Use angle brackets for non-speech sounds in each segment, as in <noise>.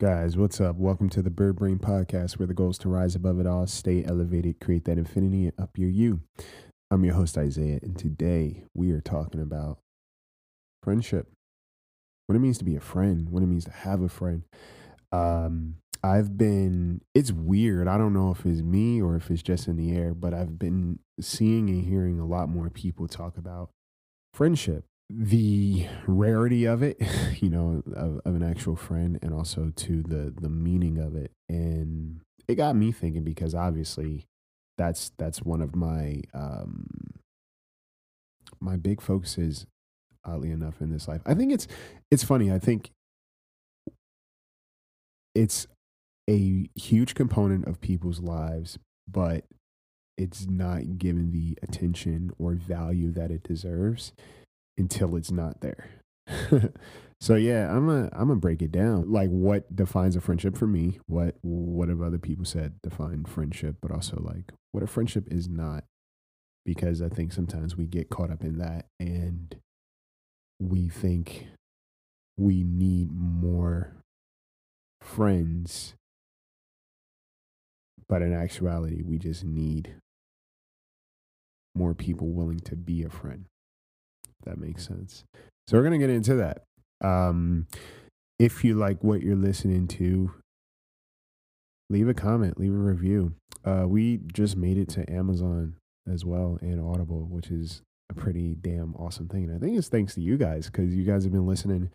Guys, what's up? Welcome to the Bird Brain Podcast, where the goal is to rise above it all, stay elevated, create that infinity, and up your you. I'm your host, Isaiah, and today we are talking about friendship. What it means to be a friend, what it means to have a friend. Um, I've been, it's weird. I don't know if it's me or if it's just in the air, but I've been seeing and hearing a lot more people talk about friendship the rarity of it, <laughs> you know, of, of, an actual friend, and also to the the meaning of it, and it got me thinking because obviously, that's that's one of my um my big focuses, oddly enough, in this life. I think it's it's funny. I think it's a huge component of people's lives, but it's not given the attention or value that it deserves until it's not there. <laughs> so yeah, I'm a I'm gonna break it down. Like what defines a friendship for me? What what have other people said define friendship? But also like what a friendship is not. Because I think sometimes we get caught up in that and we think we need more friends. But in actuality, we just need more people willing to be a friend that makes sense. So we're gonna get into that. Um, if you like what you're listening to, leave a comment, leave a review. Uh, we just made it to Amazon as well and Audible, which is a pretty damn awesome thing. And I think it's thanks to you guys because you guys have been listening.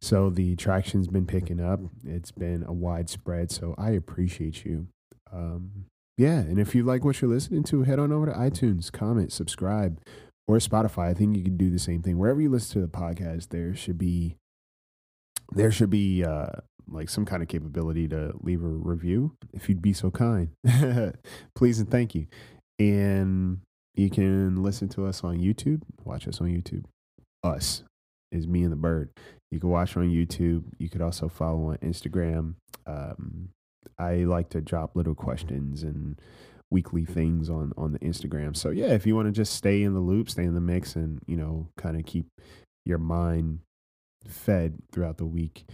So the traction's been picking up. It's been a widespread. So I appreciate you. Um, yeah. And if you like what you're listening to, head on over to iTunes, comment, subscribe or Spotify. I think you can do the same thing. Wherever you listen to the podcast, there should be there should be uh, like some kind of capability to leave a review if you'd be so kind. <laughs> Please and thank you. And you can listen to us on YouTube. Watch us on YouTube. Us is me and the bird. You can watch on YouTube. You could also follow on Instagram. Um, I like to drop little questions and weekly things on on the Instagram. So yeah, if you want to just stay in the loop, stay in the mix, and you know, kind of keep your mind fed throughout the week,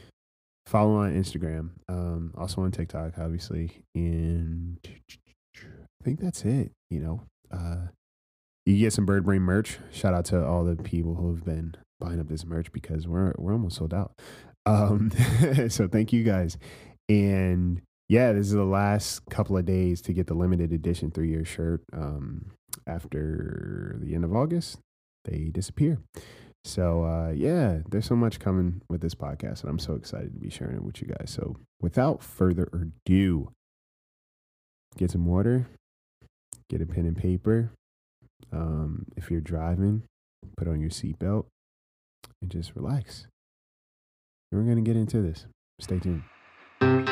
follow on Instagram. Um, also on TikTok, obviously, and I think that's it. You know, uh, you get some Bird Brain merch. Shout out to all the people who have been buying up this merch because we're we're almost sold out. Um, <laughs> so thank you guys, and yeah, this is the last couple of days to get the limited edition three year shirt. Um, after the end of August, they disappear. So uh, yeah, there's so much coming with this podcast, and I'm so excited to be sharing it with you guys. So without further ado, get some water, get a pen and paper. Um, if you're driving, put on your seatbelt and just relax. And we're gonna get into this. Stay tuned.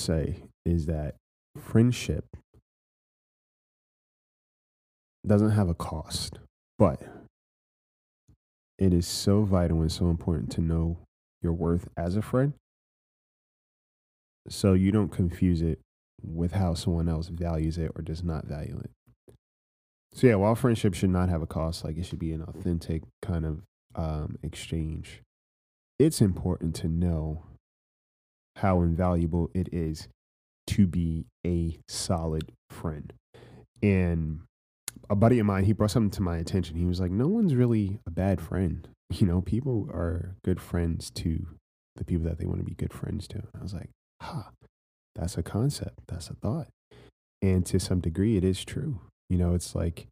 say is that friendship doesn't have a cost, but it is so vital and so important to know your worth as a friend so you don't confuse it with how someone else values it or does not value it. So yeah, while friendship should not have a cost, like it should be an authentic kind of um, exchange, it's important to know how invaluable it is to be a solid friend. And a buddy of mine, he brought something to my attention. He was like, No one's really a bad friend. <laughs> You know, people are good friends to the people that they want to be good friends to. I was like, Ha, that's a concept. That's a thought. And to some degree, it is true. You know, it's like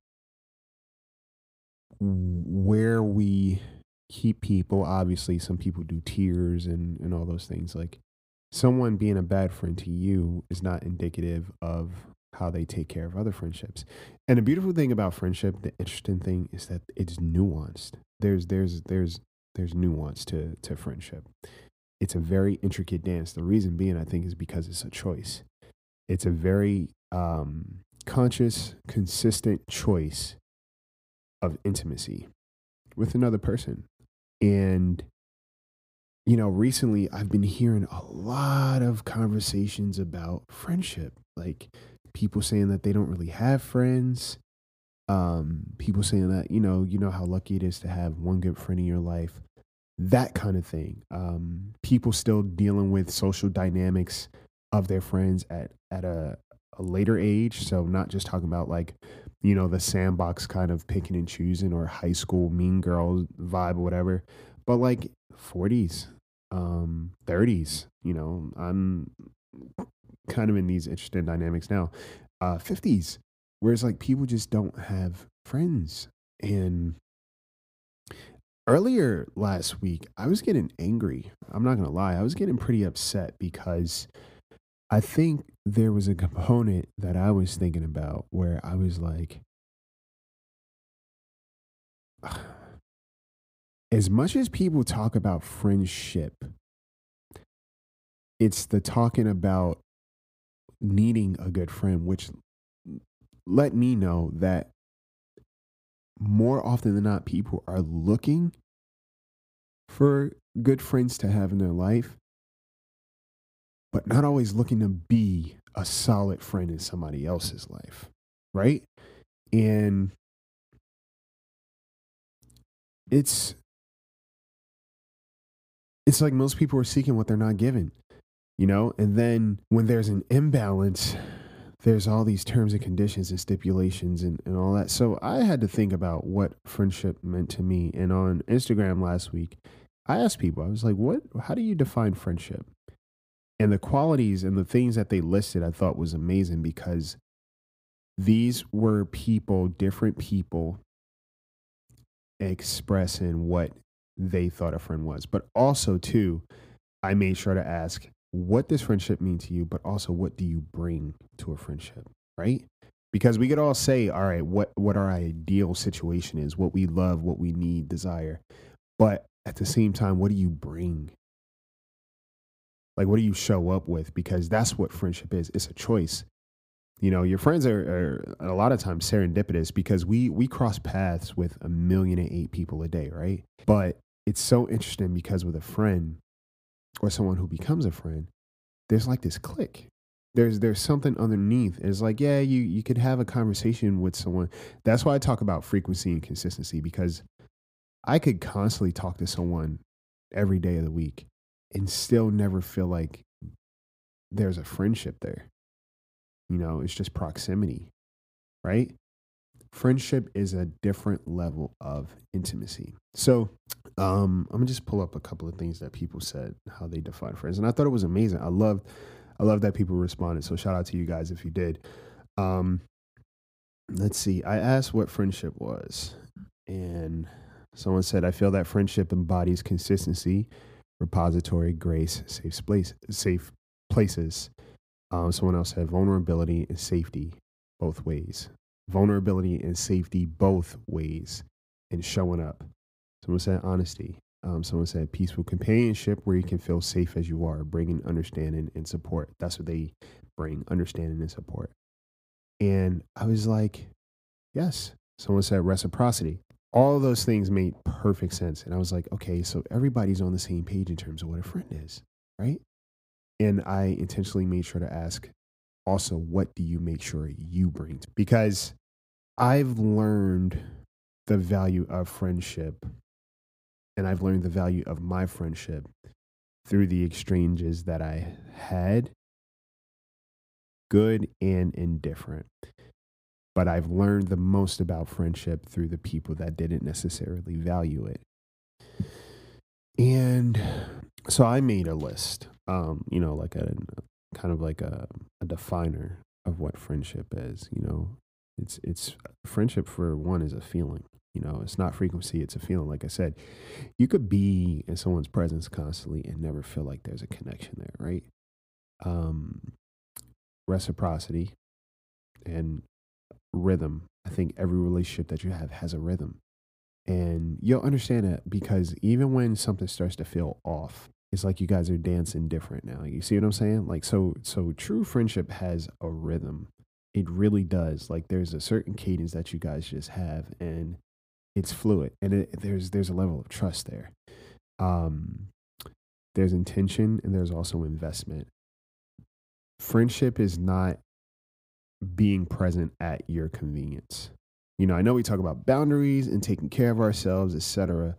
where we keep people, obviously, some people do tiers and, and all those things. Like, someone being a bad friend to you is not indicative of how they take care of other friendships. And the beautiful thing about friendship, the interesting thing is that it's nuanced. There's there's there's there's nuance to to friendship. It's a very intricate dance. The reason being, I think, is because it's a choice. It's a very um, conscious, consistent choice of intimacy with another person. And you know, recently I've been hearing a lot of conversations about friendship, like people saying that they don't really have friends. Um, people saying that, you know, you know how lucky it is to have one good friend in your life, that kind of thing. Um, people still dealing with social dynamics of their friends at, at a, a later age. So not just talking about like, you know, the sandbox kind of picking and choosing or high school mean girl vibe or whatever, but like 40s, um 30s you know i'm kind of in these interesting dynamics now. Uh 50s whereas like people just don't have friends. And earlier last week i was getting angry. I'm not gonna lie i was getting pretty upset because i think there was a component that i was thinking about where i was like <sighs> as much as people talk about friendship, it's the talking about needing a good friend, which let me know that more often than not, people are looking for good friends to have in their life, but not always looking to be a solid friend in somebody else's life, right? And it's it's like most people are seeking what they're not given, you know? And then when there's an imbalance, there's all these terms and conditions and stipulations and, and all that. So I had to think about what friendship meant to me. And on Instagram last week, I asked people, I was like, what, how do you define friendship? And the qualities and the things that they listed, I thought was amazing because these were people, different people expressing what they thought a friend was. But also, too, I made sure to ask, what does friendship mean to you? But also, what do you bring to a friendship? Right? Because we could all say, all right, what, what our ideal situation is, what we love, what we need, desire. But at the same time, what do you bring? Like, what do you show up with? Because that's what friendship is. It's a choice. You know, your friends are, are a lot of times serendipitous because we we cross paths with a million and eight people a day, right? But it's so interesting because with a friend or someone who becomes a friend, there's like this click. There's there's something underneath. It's like, yeah, you you could have a conversation with someone. That's why I talk about frequency and consistency because I could constantly talk to someone every day of the week and still never feel like there's a friendship there. You know, it's just proximity, right? Friendship is a different level of intimacy. So, um, I'm gonna just pull up a couple of things that people said how they define friends, and I thought it was amazing. I loved, I love that people responded. So shout out to you guys if you did. Um, let's see. I asked what friendship was, and someone said, "I feel that friendship embodies consistency, repository, grace, safe place, safe places." Um, someone else said vulnerability and safety, both ways vulnerability and safety both ways and showing up. Someone said honesty. Um, someone said peaceful companionship where you can feel safe as you are, bringing understanding and support. That's what they bring understanding and support. And I was like, yes. Someone said reciprocity. All those things made perfect sense. And I was like, okay, so everybody's on the same page in terms of what a friend is, right? And I intentionally made sure to ask also, what do you make sure you bring? Because I've learned the value of friendship and I've learned the value of my friendship through the exchanges that I had, good and indifferent. But I've learned the most about friendship through the people that didn't necessarily value it. And so I made a list, um, you know, like a kind of like a, a definer of what friendship is, you know, it's it's friendship for one is a feeling. You know, it's not frequency, it's a feeling. Like I said, you could be in someone's presence constantly and never feel like there's a connection there, right? Um, reciprocity. and rhythm. I think every relationship that you have has a rhythm. And you'll understand that because even when something starts to feel off, it's like you guys are dancing different now. You see what I'm saying? Like so so true friendship has a rhythm. It really does. Like there's a certain cadence that you guys just have and it's fluid and it, there's there's a level of trust there. Um there's intention and there's also investment. Friendship is not being present at your convenience. You know, I know we talk about boundaries and taking care of ourselves, etc.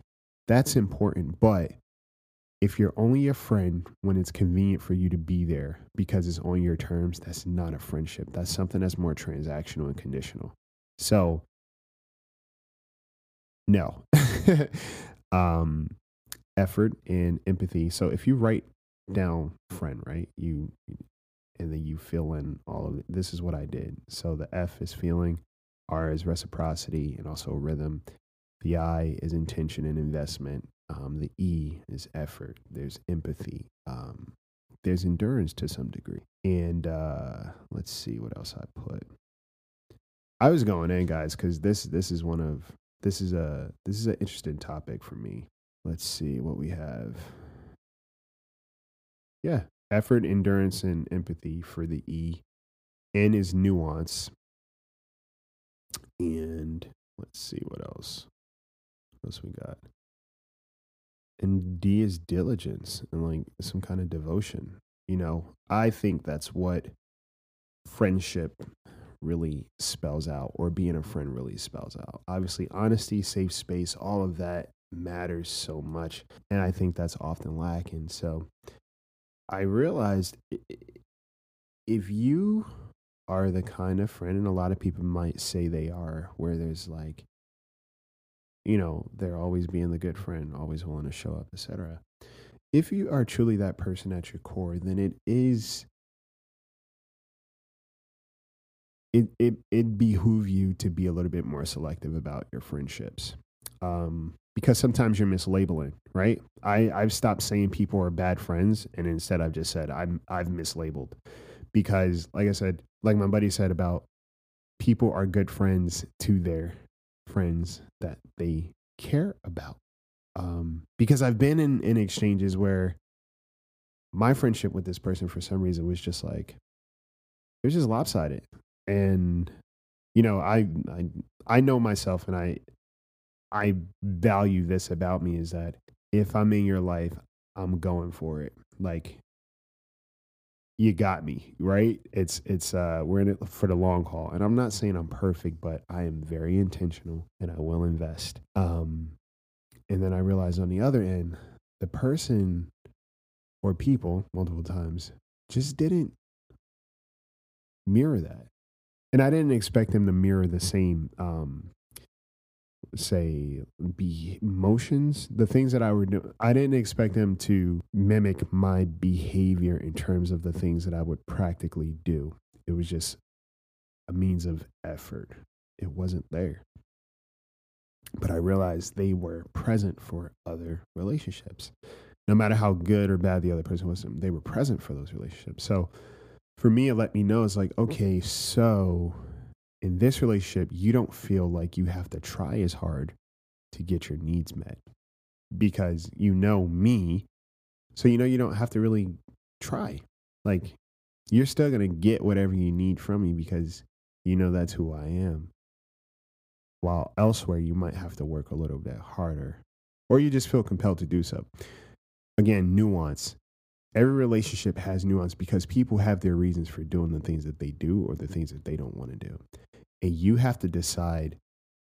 That's important, but if you're only a friend when it's convenient for you to be there because it's on your terms, that's not a friendship. That's something that's more transactional and conditional. So, no. <laughs> um, effort and empathy. So if you write down friend, right? You and then you fill in all of it. This is what I did. So the F is feeling, R is reciprocity and also rhythm. The I is intention and investment. Um, the E is effort. There's empathy. Um, there's endurance to some degree. And uh, let's see what else I put. I was going in, guys, because this this is one of this is a this is an interesting topic for me. Let's see what we have. Yeah, effort, endurance, and empathy for the E. N is nuance. And let's see what else. What else we got? And D is diligence and like some kind of devotion. You know, I think that's what friendship really spells out, or being a friend really spells out. Obviously, honesty, safe space, all of that matters so much. And I think that's often lacking. So I realized if you are the kind of friend, and a lot of people might say they are, where there's like, you know, they're always being the good friend, always willing to show up, etc. If you are truly that person at your core, then it is it it it behoove you to be a little bit more selective about your friendships. Um, because sometimes you're mislabeling, right? I, I've stopped saying people are bad friends and instead I've just said I'm I've mislabeled. Because like I said, like my buddy said about people are good friends to their friends that they care about. Um, because I've been in, in exchanges where my friendship with this person for some reason was just like it was just lopsided. And you know, I I I know myself and I I value this about me is that if I'm in your life, I'm going for it. Like you got me, right? It's it's uh we're in it for the long haul. And I'm not saying I'm perfect, but I am very intentional and I will invest. Um and then I realized on the other end, the person or people multiple times just didn't mirror that. And I didn't expect them to mirror the same um say be emotions the things that i would do i didn't expect them to mimic my behavior in terms of the things that i would practically do. It was just a means of effort. It wasn't there. But i realized they were present for other relationships. No matter how good or bad the other person was they were present for those relationships. So for me it let me know it's like okay so in this relationship, you don't feel like you have to try as hard to get your needs met because you know me. So you know you don't have to really try. Like you're still going to get whatever you need from me because you know that's who I am. While elsewhere, you might have to work a little bit harder or you just feel compelled to do so. Again, nuance. Every relationship has nuance because people have their reasons for doing the things that they do or the things that they don't want to do. And you have to decide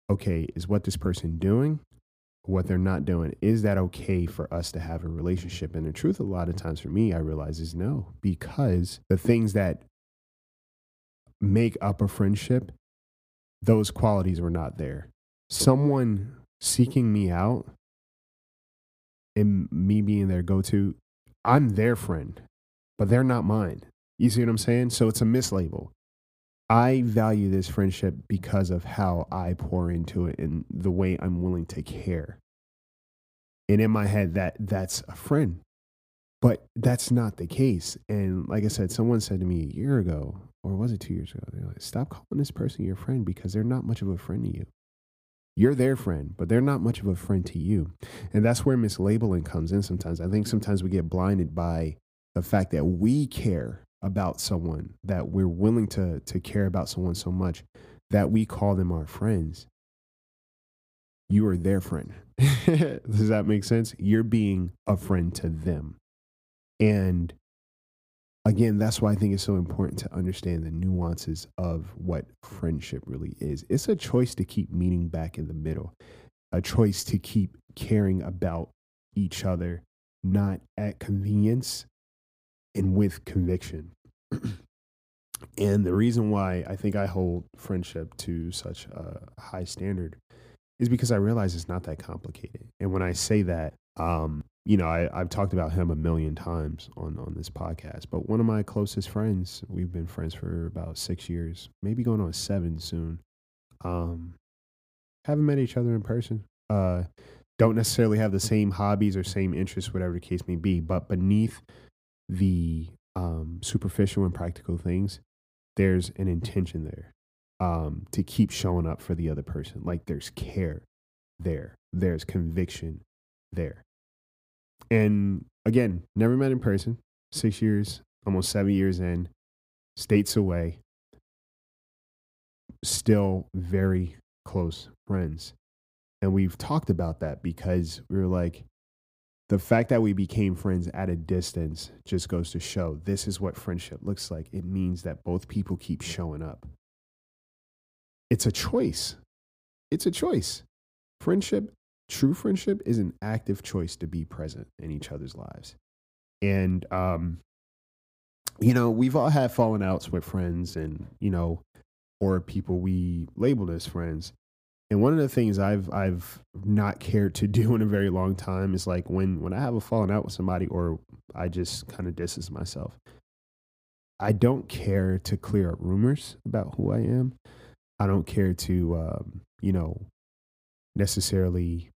okay is what this person doing what they're not doing is that okay for us to have a relationship? And the truth a lot of times for me i realize is no because the things that make up a friendship those qualities were not there. Someone seeking me out and me being their go-to i'm their friend but they're not mine you see what i'm saying so it's a mislabel I value this friendship because of how I pour into it and the way I'm willing to care. And in my head, that that's a friend, but that's not the case. And like I said, someone said to me a year ago, or was it two years ago? They're like, stop calling this person your friend because they're not much of a friend to you. You're their friend, but they're not much of a friend to you. And that's where mislabeling comes in sometimes. I think sometimes we get blinded by the fact that we care about someone, that we're willing to, to care about someone so much that we call them our friends. You are their friend. <laughs> Does that make sense? You're being a friend to them. And again, that's why I think it's so important to understand the nuances of what friendship really is. It's a choice to keep meeting back in the middle, a choice to keep caring about each other, not at convenience and with conviction. <clears throat> and the reason why I think I hold friendship to such a high standard is because I realize it's not that complicated. And when I say that, um, you know, I, I've talked about him a million times on, on this podcast, but one of my closest friends, we've been friends for about six years, maybe going on seven soon. Um, haven't met each other in person. Uh, don't necessarily have the same hobbies or same interests, whatever the case may be, but beneath the um, superficial and practical things, there's an intention there um, to keep showing up for the other person. Like there's care there, there's conviction there. And again, never met in person, six years, almost seven years in, states away, still very close friends. And we've talked about that because we were like, the fact that we became friends at a distance just goes to show this is what friendship looks like. It means that both people keep showing up. It's a choice. It's a choice. Friendship true friendship is an active choice to be present in each other's lives. And, um, you know, we've all had falling outs with friends and, you know, or people we labeled as friends. And one of the things I've I've not cared to <laughs> do in a very long time is like when when I have a falling out with somebody or I just kind of distance myself. I don't care to clear up rumors about who I am. I don't care to um, you know necessarily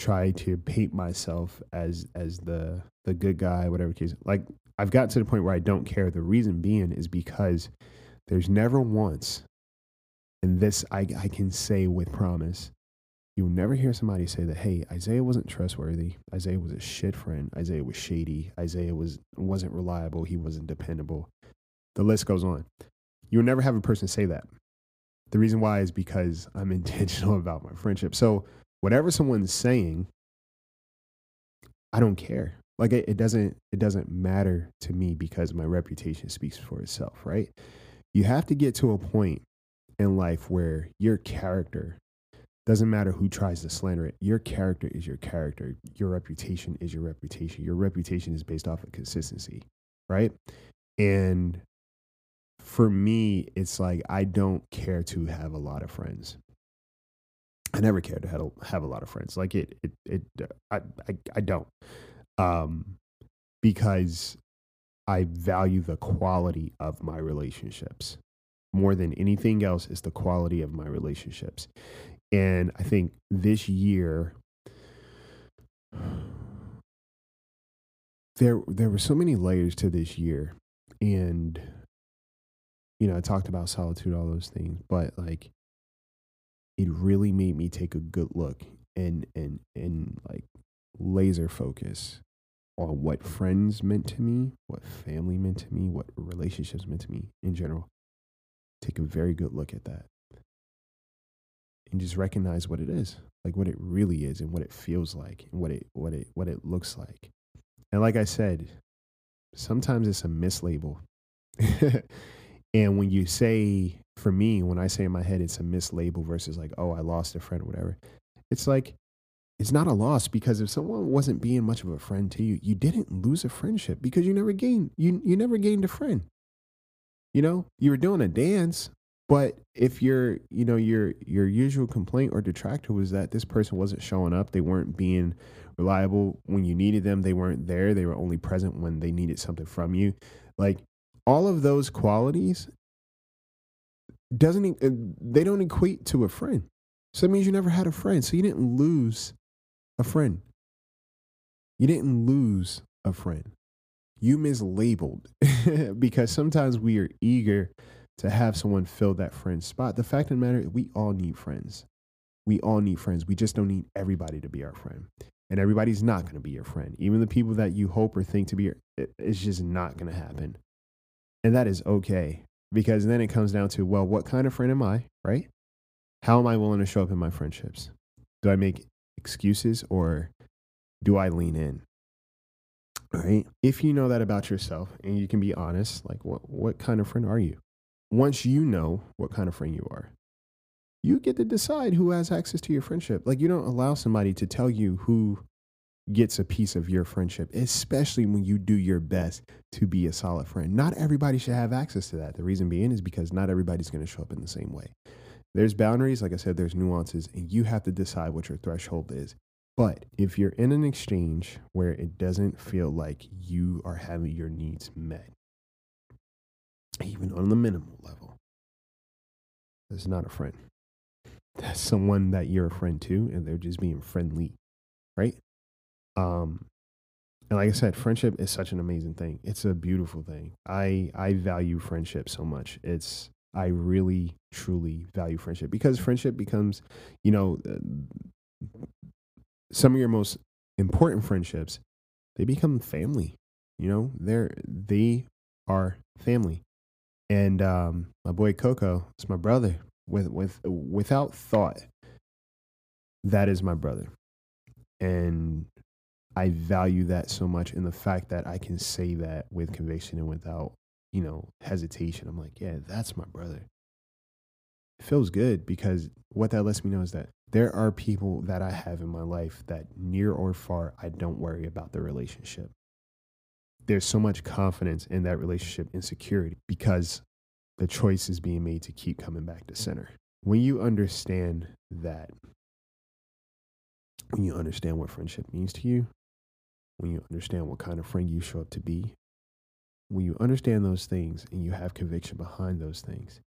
try to paint myself as as the the good guy, whatever case. Like I've got to the point where I don't care. The reason being is because there's never once, and this I I can say with promise, you'll never hear somebody say that, hey, Isaiah wasn't trustworthy. Isaiah was a shit friend. Isaiah was shady. Isaiah was wasn't reliable. He wasn't dependable. The list goes on. You'll never have a person say that. The reason why is because I'm <laughs> intentional about my friendship. So whatever someone's saying, I don't care. Like it, it doesn't it doesn't matter to me because my reputation speaks for itself, right? You have to get to a point in life where your character doesn't matter who tries to slander it. Your character is your character. Your reputation is your reputation. Your reputation is based off of consistency, right? And for me, it's like I don't care to have a lot of friends. I never cared to have a, have a lot of friends. Like it, it, it. I, I, I don't, um, because I value the quality of my relationships more than anything else. Is the quality of my relationships, and I think this year there there were so many layers to this year, and you know I talked about solitude, all those things, but like it really made me take a good look and and and like laser focus on what friends meant to me, what family meant to me, what relationships meant to me in general. Take a very good look at that. And just recognize what it is, like what it really is and what it feels like and what it what it what it looks like. And like I said, sometimes it's a mislabel. <laughs> and when you say for me, when I say in my head it's a mislabel versus like, oh, I lost a friend or whatever, it's like, it's not a loss because if someone wasn't being much of a friend to you, you didn't lose a friendship because you never gained you you never gained a friend. You know, you were doing a dance, but if your you know your your usual complaint or detractor was that this person wasn't showing up, they weren't being reliable when you needed them, they weren't there, they were only present when they needed something from you. Like all of those qualities doesn't uh, they don't equate to a friend. So that means you never had a friend. So you didn't lose a friend. You didn't lose a friend. You mislabeled <laughs> because sometimes we are eager to have someone fill that friend spot. The fact of the matter, is, we all need friends. We all need friends. We just don't need everybody to be our friend. And everybody's not going to be your friend. Even the people that you hope or think to be your, it, it's just not going to happen. And that is okay because then it comes down to, well, what kind of friend am I, right? How am I willing to show up in my friendships? Do I make excuses or do I lean in? All right. If you know that about yourself and you can be honest, like what, what kind of friend are you? Once you know what kind of friend you are, you get to decide who has access to your friendship. Like you don't allow somebody to tell you who gets a piece of your friendship, especially when you do your best to be a solid friend. Not everybody should have access to that. The reason being is because not everybody's going to show up in the same way. There's boundaries, like I said, there's nuances, and you have to decide what your threshold is. But if you're in an exchange where it doesn't feel like you are having your needs met, even on the minimal level, that's not a friend. That's someone that you're a friend to, and they're just being friendly, right? Um, and like I said, friendship is such an amazing thing. It's a beautiful thing. I I value friendship so much. It's I really truly value friendship because friendship becomes, you know, uh, some of your most important friendships, they become family. You know, they're they are family. And um, my boy Coco is my brother. With with without thought, that is my brother. And I value that so much And the fact that I can say that with conviction and without, you know, hesitation. I'm like, yeah, that's my brother. It feels good because what that lets me know is that there are people that I have in my life that near or far, I don't worry about the relationship. There's so much confidence in that relationship and security because the choice is being made to keep coming back to center. When you understand that, when you understand what friendship means to you, when you understand what kind of friend you show up to be, when you understand those things and you have conviction behind those things,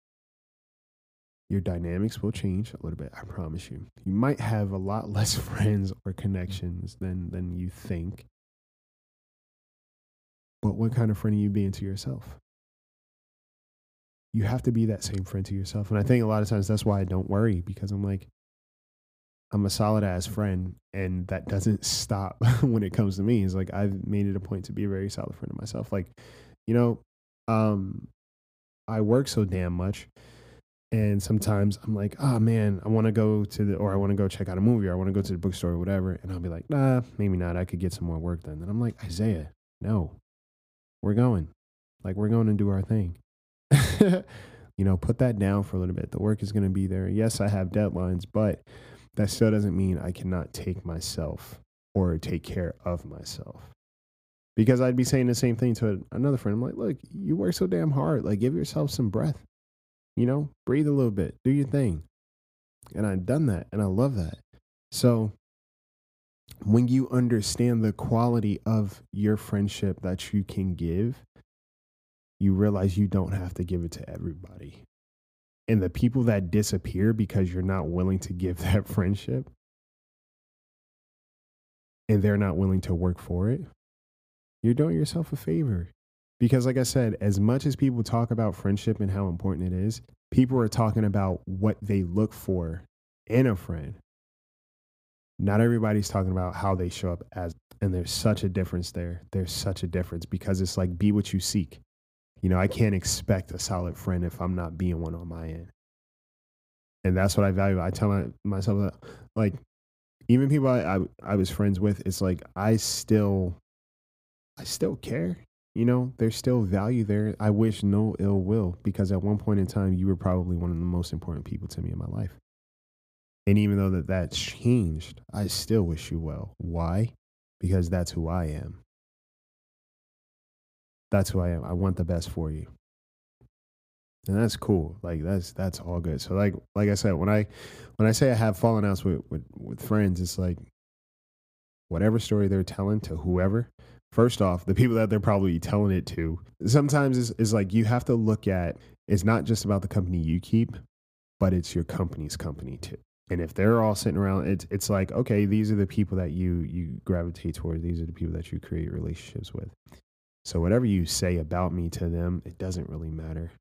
your dynamics will change a little bit. I promise you. You might have a lot less <laughs> friends or connections than than you think. But what kind of friend are you being to yourself? You have to be that same friend to yourself. And I think a lot of times that's why I don't worry because I'm like, I'm a solid ass friend, and that doesn't stop <laughs> when it comes to me. It's like I've made it a point to be a very solid friend of myself. Like, you know, um, I work so damn much and sometimes I'm like, oh man, I want to go to the, or I want to go check out a movie, or I want to go to the bookstore or whatever. And I'll be like, nah, maybe not. I could get some more work done. And I'm like, Isaiah, no, we're going. Like, we're going to do our thing. <laughs> you know, put that down for a little bit. The work is going to be there. Yes, I have deadlines, but that still doesn't mean I cannot take myself or take care of myself. Because I'd be saying the same thing to another friend. I'm like, look, you work so damn hard. Like, give yourself some breath. You know, breathe a little bit, do your thing. And I've done that and I love that. So when you understand the quality of your friendship that you can give, you realize you don't have to give it to everybody. And the people that disappear because you're not willing to give <laughs> that friendship and they're not willing to work for it, you're doing yourself a favor. Because, like I said, as much as people talk about friendship and how important it is, people are talking about what they look for in a friend. Not everybody's talking about how they show up as, and there's such a difference there. There's such a difference because it's like be what you seek. You know, I can't expect a solid friend if I'm not being one on my end. And that's what I value. I tell my, myself that, like, even people I, I, I was friends with, it's like I still, I still care you know, there's still value there. I wish no ill will because at one point in time, you were probably one of the most important people to me in my life. And even though that that's changed, I still wish you well. Why? Because that's who I am. That's who I am. I want the best for you. And that's cool. Like that's that's all good. So like like I said, when I when I say I have fallen outs with, with, with friends, it's like whatever story they're telling to whoever, first off, the people that they're probably telling it to, sometimes is, is like you have to look at it's not just about the company you keep, but it's your company's company too. And if they're all sitting around, it's it's like, okay, these are the people that you you gravitate towards. These are the people that you create relationships with. So whatever you say about me to them, it doesn't really matter.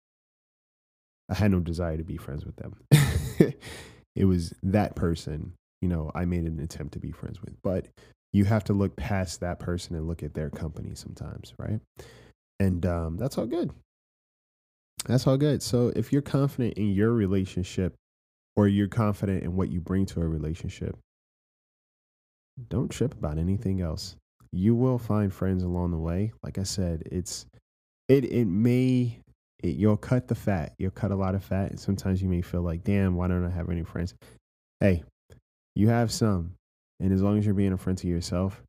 I had no desire to be friends with them. <laughs> it was that person, you know, I made an attempt to be friends with. But you have to look past that person and look at their company sometimes, right? And um, that's all good. That's all good. So if you're confident in your relationship or you're confident in what you bring to a relationship, don't trip about anything else. You will find friends along the way. Like I said, it's it it may it, you'll cut the fat. You'll cut a lot of fat, and sometimes you may feel like, damn, why don't I have any friends? Hey, you have some, and as long as you're being a friend to yourself,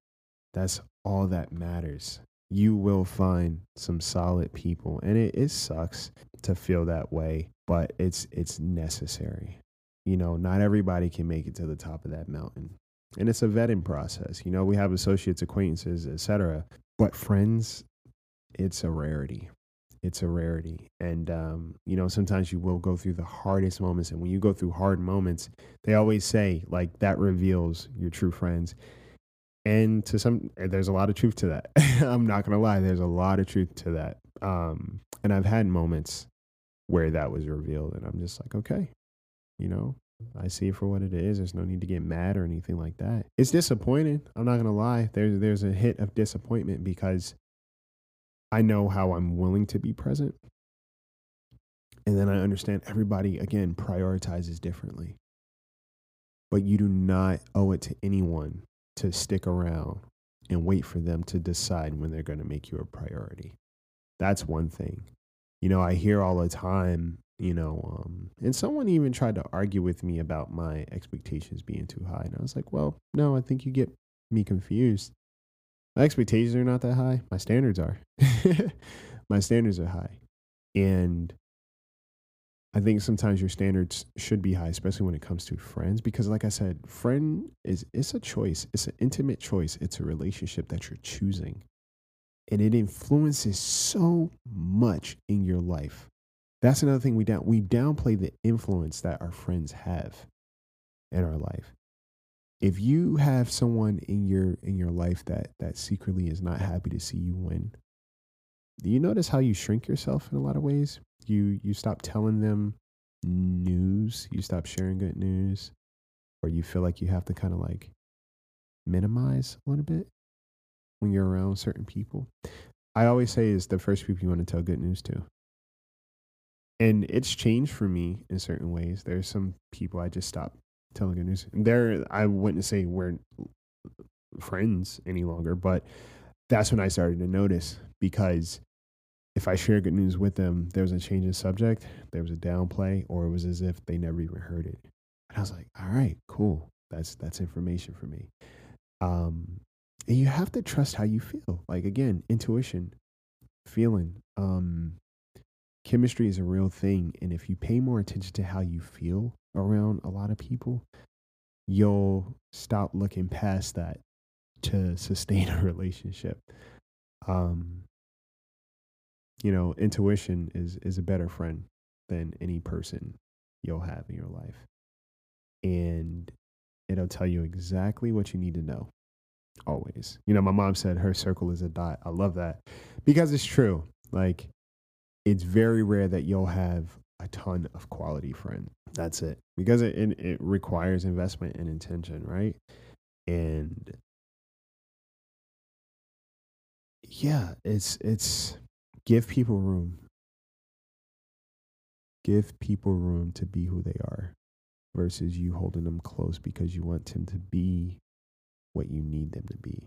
that's all that matters. You will find some solid people, and it, it sucks to feel that way, but it's it's necessary. You know, not everybody can make it to the top of that mountain and it's a vetting process. You know, we have associates, acquaintances, etc. But friends, it's a rarity. It's a rarity, and um, you know, sometimes you will go through the hardest moments, and when you go through hard moments, they always say like that reveals your true friends. And to some, there's a lot of truth to that. <laughs> I'm not gonna lie, there's a lot of truth to that. Um, and I've had moments where that was revealed, and I'm just like, okay, you know, I see it for what it is. There's no need to get mad or anything like that. It's disappointing. I'm not gonna lie. There's there's a hit of disappointment because I know how I'm willing to be present. And then I understand everybody again prioritizes differently. But you do not owe it to anyone to stick around and wait for them to decide when they're going to make you a priority. That's one thing. You know, I hear all the time you know um, and someone even tried to argue with me about my expectations being too high and i was like well no i think you get me confused. My expectations are not that high. My standards are. <laughs> My standards are high. And i think sometimes your standards should be high especially when it comes to friends because like i said friend is it's a choice. It's an intimate choice. It's a relationship that you're choosing. And it influences so much in your life that's another thing we down we downplay the influence that our friends have in our life. If you have someone in your in your life that that secretly is not happy to see you win, do you notice how you shrink yourself in a lot of ways? You you stop telling them news, you stop sharing good news, or you feel like you have to kind of like minimize a little bit when you're around certain people. I always say is the first people you want to tell good news to and it's changed for me in certain ways. There's some people I just stopped telling good news. There, I wouldn't say we're friends any longer, but that's when I started to notice because if I share good news with them, there was a change in subject, there was a downplay, or it was as if they never even heard it. And I was like, all right, cool. That's that's information for me. Um, and you have to trust how you feel. Like again, intuition, feeling. Um, chemistry is a real thing. And if you pay more attention to how you feel around a lot of people, you'll stop looking past that to sustain <laughs> a relationship. Um, you know, intuition is is a better friend than any person you'll have in your life. And it'll tell you exactly what you need to know. Always. You know, my mom said her circle is a dot. I love that because it's true. Like it's very rare that you'll have a ton of quality friends. That's it. Because it, it, it requires investment and intention, right? And yeah, it's it's give people room. Give people room to be who they are versus you holding them close because you want them to be what you need them to be.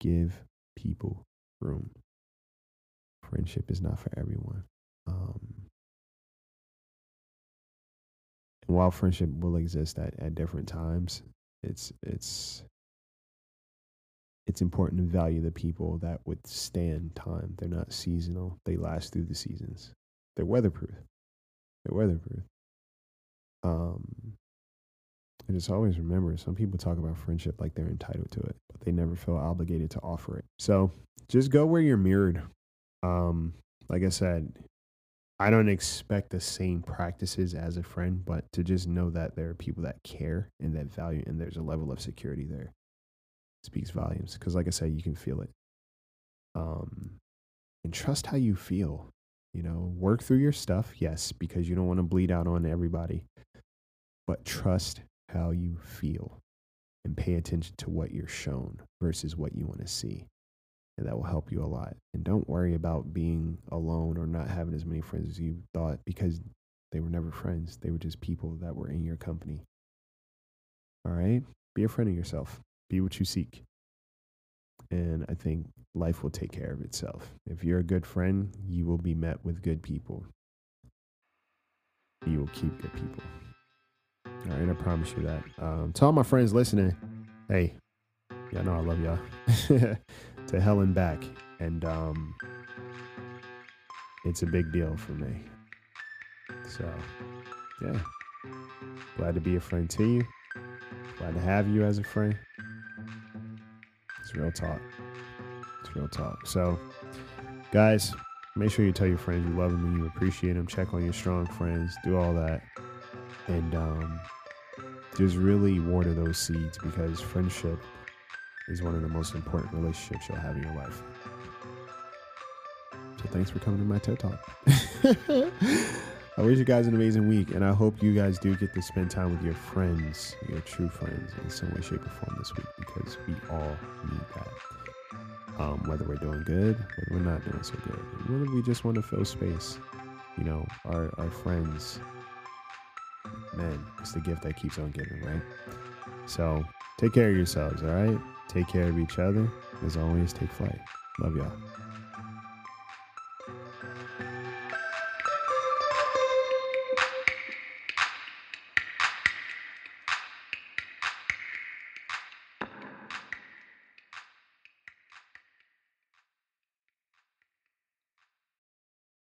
Give people room friendship is not for everyone. Um, and while friendship will exist at, at different times, it's it's it's important to value the people that withstand time. They're not seasonal. They last through the seasons. They're weatherproof. They're weatherproof. Um, and just always remember, some people talk about friendship like they're entitled to it, but they never feel obligated to offer it. So just go where you're mirrored. Um, like I said, I don't expect the same practices as a friend, but to just know that there are people that care and that value, and there's a level of security there speaks volumes. Because, like I said, you can feel it. Um, and trust how you feel. You know, work through your stuff, yes, because you don't want to bleed out on everybody. But trust how you feel and pay attention to what you're shown versus what you want to see. And that will help you a lot. And don't worry about being alone or not having as many friends as you thought because they were never friends. They were just people that were in your company. All right? Be a friend of yourself, be what you seek. And I think life will take care of itself. If you're a good friend, you will be met with good people. You will keep good people. All right, I promise you that. Um, to all my friends listening, hey, y'all know I love y'all. <laughs> to hell and back. And um, it's a big deal for me. So, yeah. Glad to be a friend to you. Glad to have you as a friend. It's real talk. It's real talk. So, guys, make sure you tell your friends you love them and you appreciate them. Check on your strong friends. Do all that. And um, just really water those seeds because friendship is one of the most important relationships you'll have in your life. So, thanks for coming to my TED Talk. <laughs> I wish you guys an amazing week, and I hope you guys do get to spend time with your friends, your true friends, in some way, shape, or form this week because we all need that. Um, whether we're doing good, whether we're not doing so good, whether we just want to fill space, you know, our, our friends, man, it's the gift that keeps on giving, right? So take care of yourselves, all right? Take care of each other. As always, take flight. Love y'all.